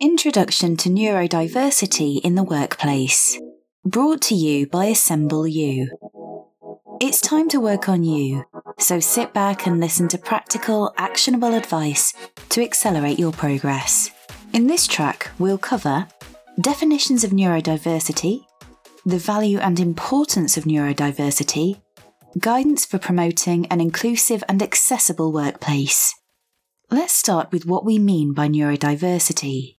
Introduction to Neurodiversity in the Workplace. Brought to you by Assemble You. It's time to work on you, so sit back and listen to practical, actionable advice to accelerate your progress. In this track, we'll cover definitions of neurodiversity, the value and importance of neurodiversity, guidance for promoting an inclusive and accessible workplace. Let's start with what we mean by neurodiversity.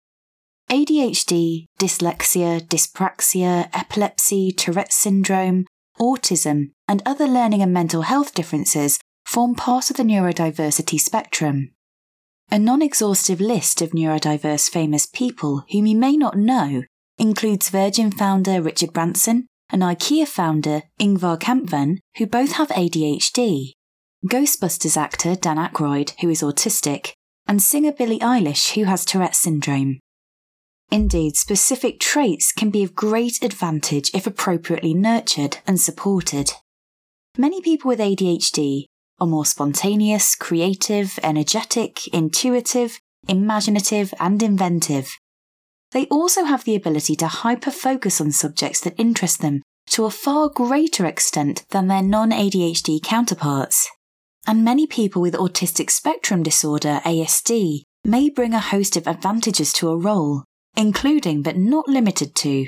ADHD, dyslexia, dyspraxia, epilepsy, Tourette syndrome, autism, and other learning and mental health differences form part of the neurodiversity spectrum. A non exhaustive list of neurodiverse famous people whom you may not know includes Virgin founder Richard Branson and IKEA founder Ingvar Kamprad, who both have ADHD, Ghostbusters actor Dan Aykroyd, who is autistic, and singer Billie Eilish, who has Tourette syndrome. Indeed, specific traits can be of great advantage if appropriately nurtured and supported. Many people with ADHD are more spontaneous, creative, energetic, intuitive, imaginative, and inventive. They also have the ability to hyper focus on subjects that interest them to a far greater extent than their non ADHD counterparts. And many people with autistic spectrum disorder, ASD, may bring a host of advantages to a role, including but not limited to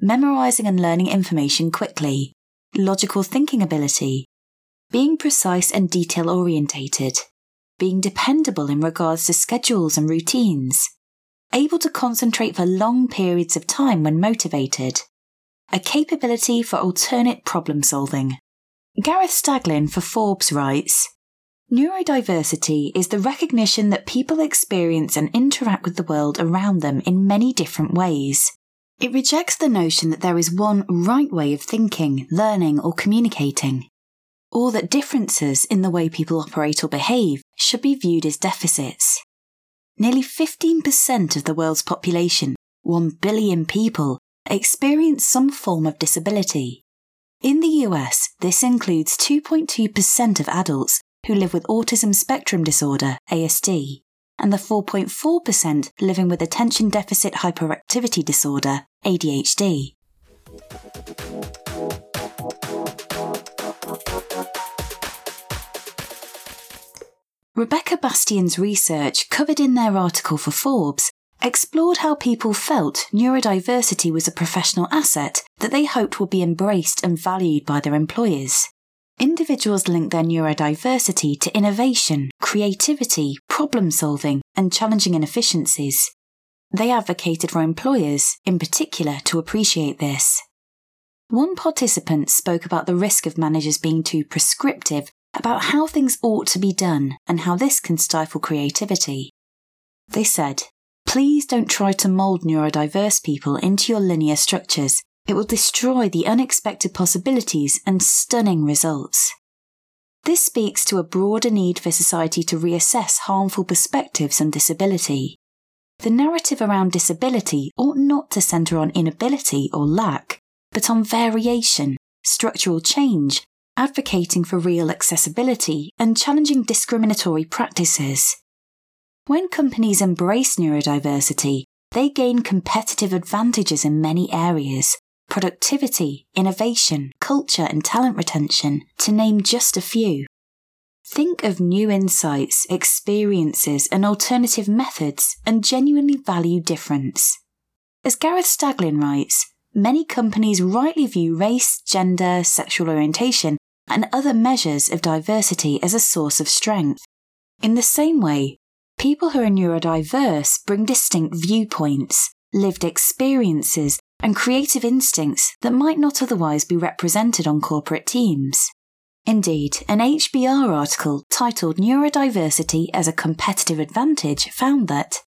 memorizing and learning information quickly, logical thinking ability, being precise and detail orientated, being dependable in regards to schedules and routines, able to concentrate for long periods of time when motivated, a capability for alternate problem solving. Garen Staglin for Forbes writes Neurodiversity is the recognition that people experience and interact with the world around them in many different ways. It rejects the notion that there is one right way of thinking, learning, or communicating, or that differences in the way people operate or behave should be viewed as deficits. Nearly 15% of the world's population, 1 billion people, experience some form of disability. In the US, this includes 2.2% of adults who live with autism spectrum disorder, ASD, and the 4.4% living with attention deficit hyperactivity disorder, ADHD. Rebecca Bastian's research, covered in their article for Forbes, explored how people felt neurodiversity was a professional asset that they hoped would be embraced and valued by their employers individuals link their neurodiversity to innovation, creativity, problem solving, and challenging inefficiencies. They advocated for employers, in particular, to appreciate this. One participant spoke about the risk of managers being too prescriptive about how things ought to be done and how this can stifle creativity. They said, Please don't try to mould neurodiverse people into your linear structures it will destroy the unexpected possibilities and stunning results. This speaks to a broader need for society to reassess harmful perspectives on disability. The narrative around disability ought not to centre on inability or lack, but on variation, structural change, advocating for real accessibility, and challenging discriminatory practices. When companies embrace neurodiversity, they gain competitive advantages in many areas, productivity, innovation, culture, and talent retention, to name just a few. Think of new insights, experiences, and alternative methods and genuinely value difference. As Garen Staglin writes, many companies rightly view race, gender, sexual orientation, and other measures of diversity as a source of strength. In the same way, people who are neurodiverse bring distinct viewpoints, lived experiences, and creative instincts that might not otherwise be represented on corporate teams. Indeed, an HBR article titled Neurodiversity as a Competitive Advantage found that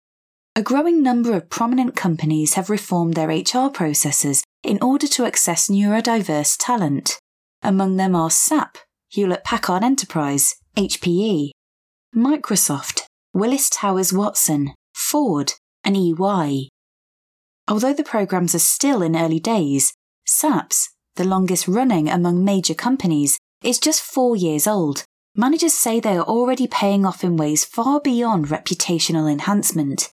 a growing number of prominent companies have reformed their HR processes in order to access neurodiverse talent. Among them are SAP, Hewlett Packard Enterprise, HPE, Microsoft, Willis Towers Watson, Ford, and EY. Although the programs are still in early days, SAP's, the longest running among major companies, is just four years old, managers say they are already paying off in ways far beyond reputational enhancement.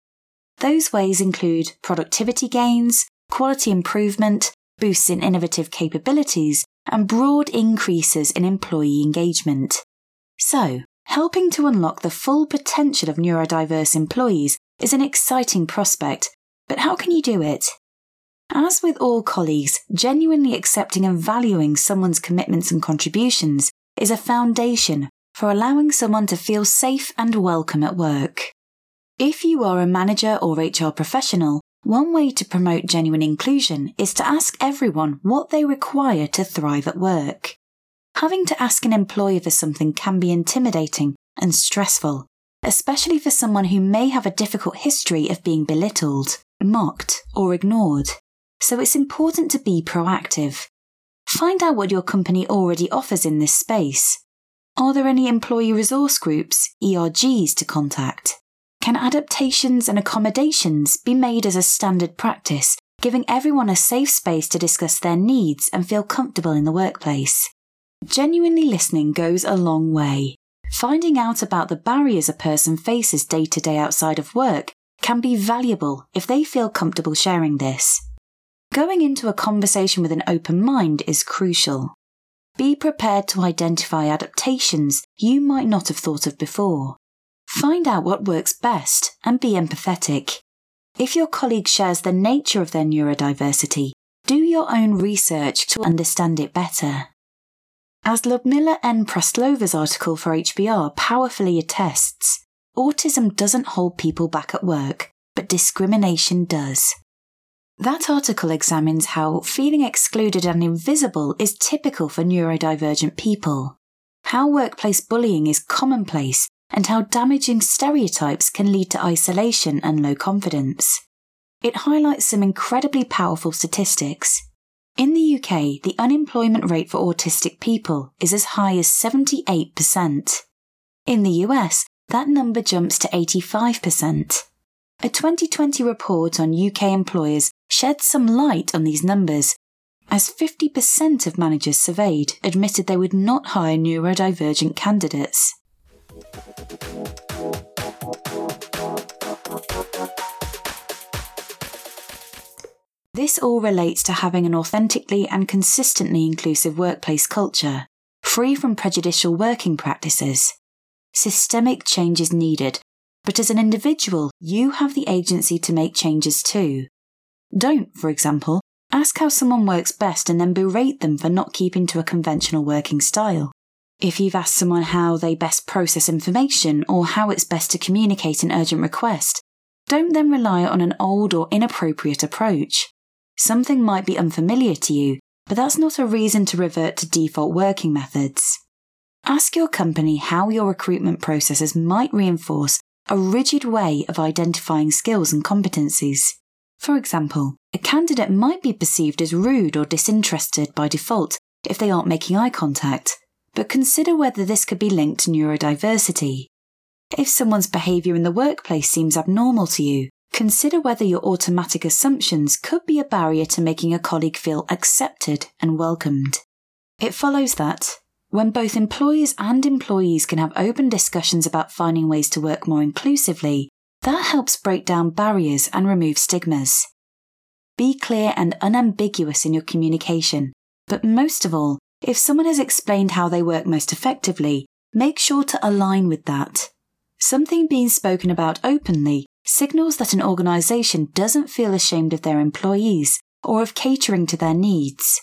Those ways include productivity gains, quality improvement, boosts in innovative capabilities, and broad increases in employee engagement. So, helping to unlock the full potential of neurodiverse employees is an exciting prospect, but how can you do it? As with all colleagues, genuinely accepting and valuing someone's commitments and contributions is a foundation for allowing someone to feel safe and welcome at work. If you are a manager or HR professional, one way to promote genuine inclusion is to ask everyone what they require to thrive at work. Having to ask an employer for something can be intimidating and stressful, especially for someone who may have a difficult history of being belittled, mocked, or ignored. So it's important to be proactive. Find out what your company already offers in this space. Are there any employee resource groups, ERGs, to contact? Can adaptations and accommodations be made as a standard practice, giving everyone a safe space to discuss their needs and feel comfortable in the workplace? Genuinely listening goes a long way. Finding out about the barriers a person faces day to day outside of work can be valuable if they feel comfortable sharing this. Going into a conversation with an open mind is crucial. Be prepared to identify adaptations you might not have thought of before. Find out what works best and be empathetic. If your colleague shares the nature of their neurodiversity, do your own research to understand it better. As Ludmila N. Praslova's article for HBR powerfully attests, autism doesn't hold people back at work, but discrimination does. That article examines how feeling excluded and invisible is typical for neurodivergent people, how workplace bullying is commonplace, and how damaging stereotypes can lead to isolation and low confidence. It highlights some incredibly powerful statistics. In the UK, the unemployment rate for autistic people is as high as 78%. In the US, that number jumps to 85%. A 2020 report on UK employers shed some light on these numbers, as 50% of managers surveyed admitted they would not hire neurodivergent candidates. This all relates to having an authentically and consistently inclusive workplace culture, free from prejudicial working practices. Systemic change is needed, but as an individual, you have the agency to make changes too. Don't, for example, ask how someone works best and then berate them for not keeping to a conventional working style. If you've asked someone how they best process information or how it's best to communicate an urgent request, don't then rely on an old or inappropriate approach. Something might be unfamiliar to you, but that's not a reason to revert to default working methods. Ask your company how your recruitment processes might reinforce a rigid way of identifying skills and competencies. For example, a candidate might be perceived as rude or disinterested by default if they aren't making eye contact, but consider whether this could be linked to neurodiversity. If someone's behaviour in the workplace seems abnormal to you, Consider whether your automatic assumptions could be a barrier to making a colleague feel accepted and welcomed. It follows that, when both employers and employees can have open discussions about finding ways to work more inclusively, that helps break down barriers and remove stigmas. Be clear and unambiguous in your communication, but most of all, if someone has explained how they work most effectively, make sure to align with that. Something being spoken about openly signals that an organisation doesn't feel ashamed of their employees or of catering to their needs.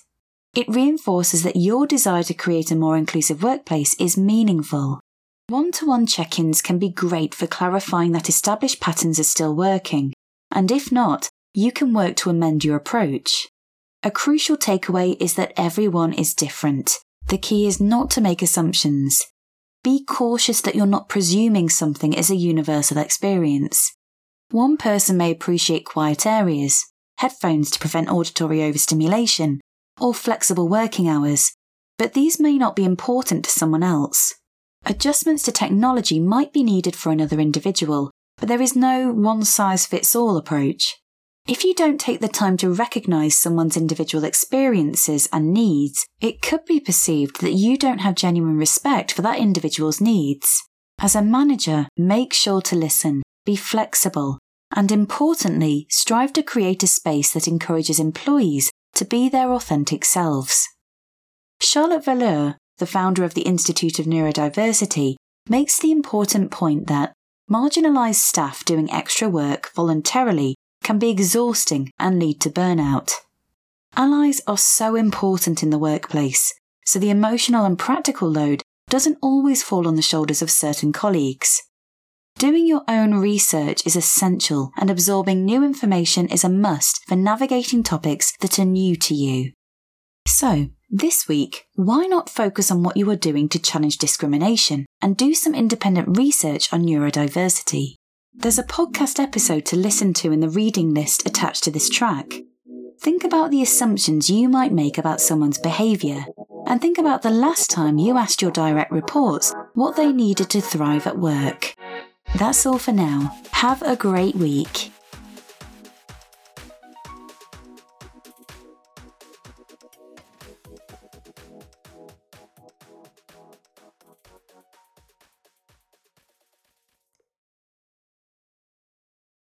It reinforces that your desire to create a more inclusive workplace is meaningful. One to one check ins can be great for clarifying that established patterns are still working, and if not, you can work to amend your approach. A crucial takeaway is that everyone is different. The key is not to make assumptions. Be cautious that you're not presuming something is a universal experience. One person may appreciate quiet areas, headphones to prevent auditory overstimulation, or flexible working hours, but these may not be important to someone else. Adjustments to technology might be needed for another individual, but there is no one size fits all approach. If you don't take the time to recognize someone's individual experiences and needs, it could be perceived that you don't have genuine respect for that individual's needs. As a manager, make sure to listen, be flexible, and importantly, strive to create a space that encourages employees to be their authentic selves. Charlotte Valeur, the founder of the Institute of Neurodiversity, makes the important point that marginalized staff doing extra work voluntarily can be exhausting and lead to burnout. Allies are so important in the workplace, so the emotional and practical load doesn't always fall on the shoulders of certain colleagues. Doing your own research is essential, and absorbing new information is a must for navigating topics that are new to you. So, this week, why not focus on what you are doing to challenge discrimination and do some independent research on neurodiversity? There's a podcast episode to listen to in the reading list attached to this track. Think about the assumptions you might make about someone's behaviour, and think about the last time you asked your direct reports what they needed to thrive at work. That's all for now. Have a great week.